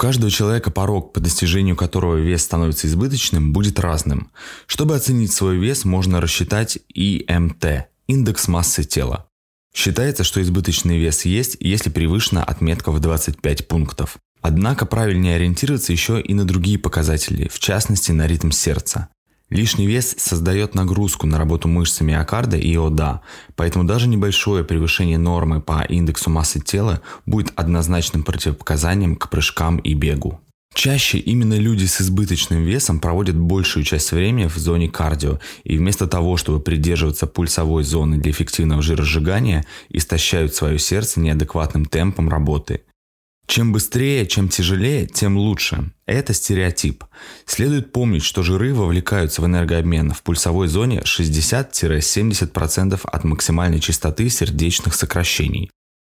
каждого человека порог, по достижению которого вес становится избыточным, будет разным. Чтобы оценить свой вес, можно рассчитать ИМТ – индекс массы тела. Считается, что избыточный вес есть, если превышена отметка в 25 пунктов. Однако правильнее ориентироваться еще и на другие показатели, в частности на ритм сердца. Лишний вес создает нагрузку на работу мышц миокарда и ОДА, поэтому даже небольшое превышение нормы по индексу массы тела будет однозначным противопоказанием к прыжкам и бегу. Чаще именно люди с избыточным весом проводят большую часть времени в зоне кардио и вместо того, чтобы придерживаться пульсовой зоны для эффективного жиросжигания, истощают свое сердце неадекватным темпом работы. Чем быстрее, чем тяжелее, тем лучше. Это стереотип. Следует помнить, что жиры вовлекаются в энергообмен в пульсовой зоне 60-70% от максимальной частоты сердечных сокращений.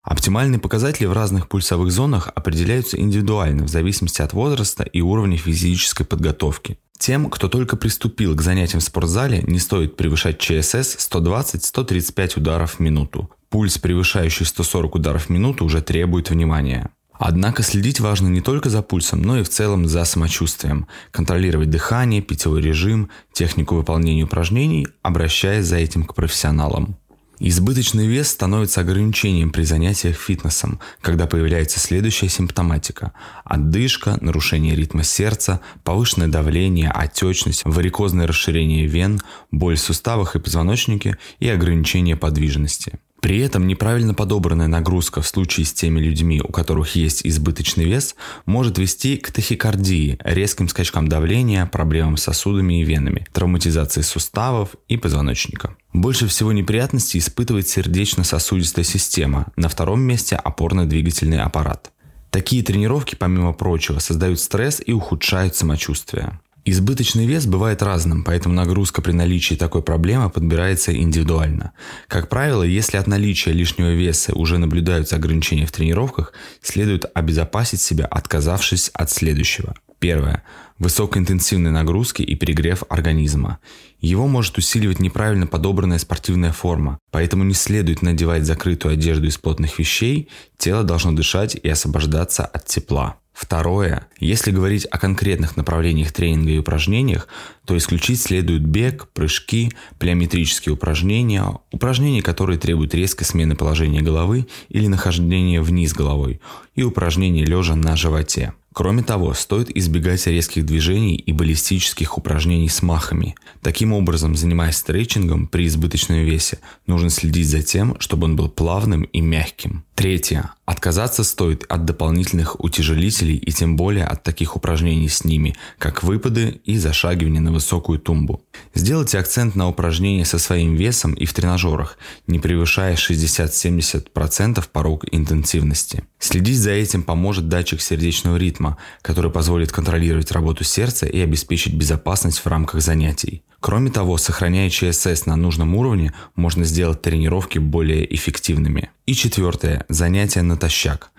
Оптимальные показатели в разных пульсовых зонах определяются индивидуально в зависимости от возраста и уровня физической подготовки. Тем, кто только приступил к занятиям в спортзале, не стоит превышать ЧСС 120-135 ударов в минуту. Пульс, превышающий 140 ударов в минуту, уже требует внимания. Однако следить важно не только за пульсом, но и в целом за самочувствием. Контролировать дыхание, питьевой режим, технику выполнения упражнений, обращаясь за этим к профессионалам. Избыточный вес становится ограничением при занятиях фитнесом, когда появляется следующая симптоматика – отдышка, нарушение ритма сердца, повышенное давление, отечность, варикозное расширение вен, боль в суставах и позвоночнике и ограничение подвижности. При этом неправильно подобранная нагрузка в случае с теми людьми, у которых есть избыточный вес, может вести к тахикардии, резким скачкам давления, проблемам с сосудами и венами, травматизации суставов и позвоночника. Больше всего неприятностей испытывает сердечно-сосудистая система, на втором месте опорно-двигательный аппарат. Такие тренировки, помимо прочего, создают стресс и ухудшают самочувствие. Избыточный вес бывает разным, поэтому нагрузка при наличии такой проблемы подбирается индивидуально. Как правило, если от наличия лишнего веса уже наблюдаются ограничения в тренировках, следует обезопасить себя, отказавшись от следующего. Первое. Высокоинтенсивные нагрузки и перегрев организма. Его может усиливать неправильно подобранная спортивная форма, поэтому не следует надевать закрытую одежду из плотных вещей, тело должно дышать и освобождаться от тепла. Второе. Если говорить о конкретных направлениях тренинга и упражнениях, то исключить следует бег, прыжки, плеометрические упражнения, упражнения, которые требуют резкой смены положения головы или нахождения вниз головой, и упражнения лежа на животе. Кроме того, стоит избегать резких движений и баллистических упражнений с махами. Таким образом, занимаясь стретчингом при избыточном весе, нужно следить за тем, чтобы он был плавным и мягким. Третье. Отказаться стоит от дополнительных утяжелителей и тем более от таких упражнений с ними, как выпады и зашагивание на высокую тумбу. Сделайте акцент на упражнения со своим весом и в тренажерах, не превышая 60-70% порог интенсивности. Следить за этим поможет датчик сердечного ритма, который позволит контролировать работу сердца и обеспечить безопасность в рамках занятий. Кроме того, сохраняя ЧСС на нужном уровне, можно сделать тренировки более эффективными. И четвертое. Занятие натощак.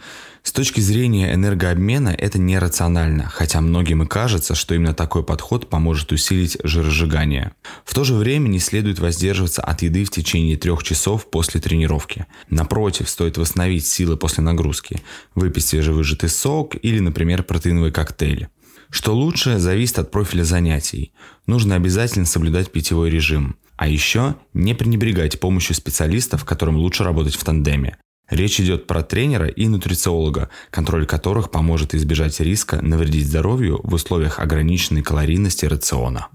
С точки зрения энергообмена это нерационально, хотя многим и кажется, что именно такой подход поможет усилить жиросжигание. В то же время не следует воздерживаться от еды в течение трех часов после тренировки. Напротив, стоит восстановить силы после нагрузки, выпить свежевыжатый сок или, например, протеиновый коктейль. Что лучше, зависит от профиля занятий. Нужно обязательно соблюдать питьевой режим. А еще не пренебрегать помощью специалистов, которым лучше работать в тандеме. Речь идет про тренера и нутрициолога, контроль которых поможет избежать риска навредить здоровью в условиях ограниченной калорийности рациона.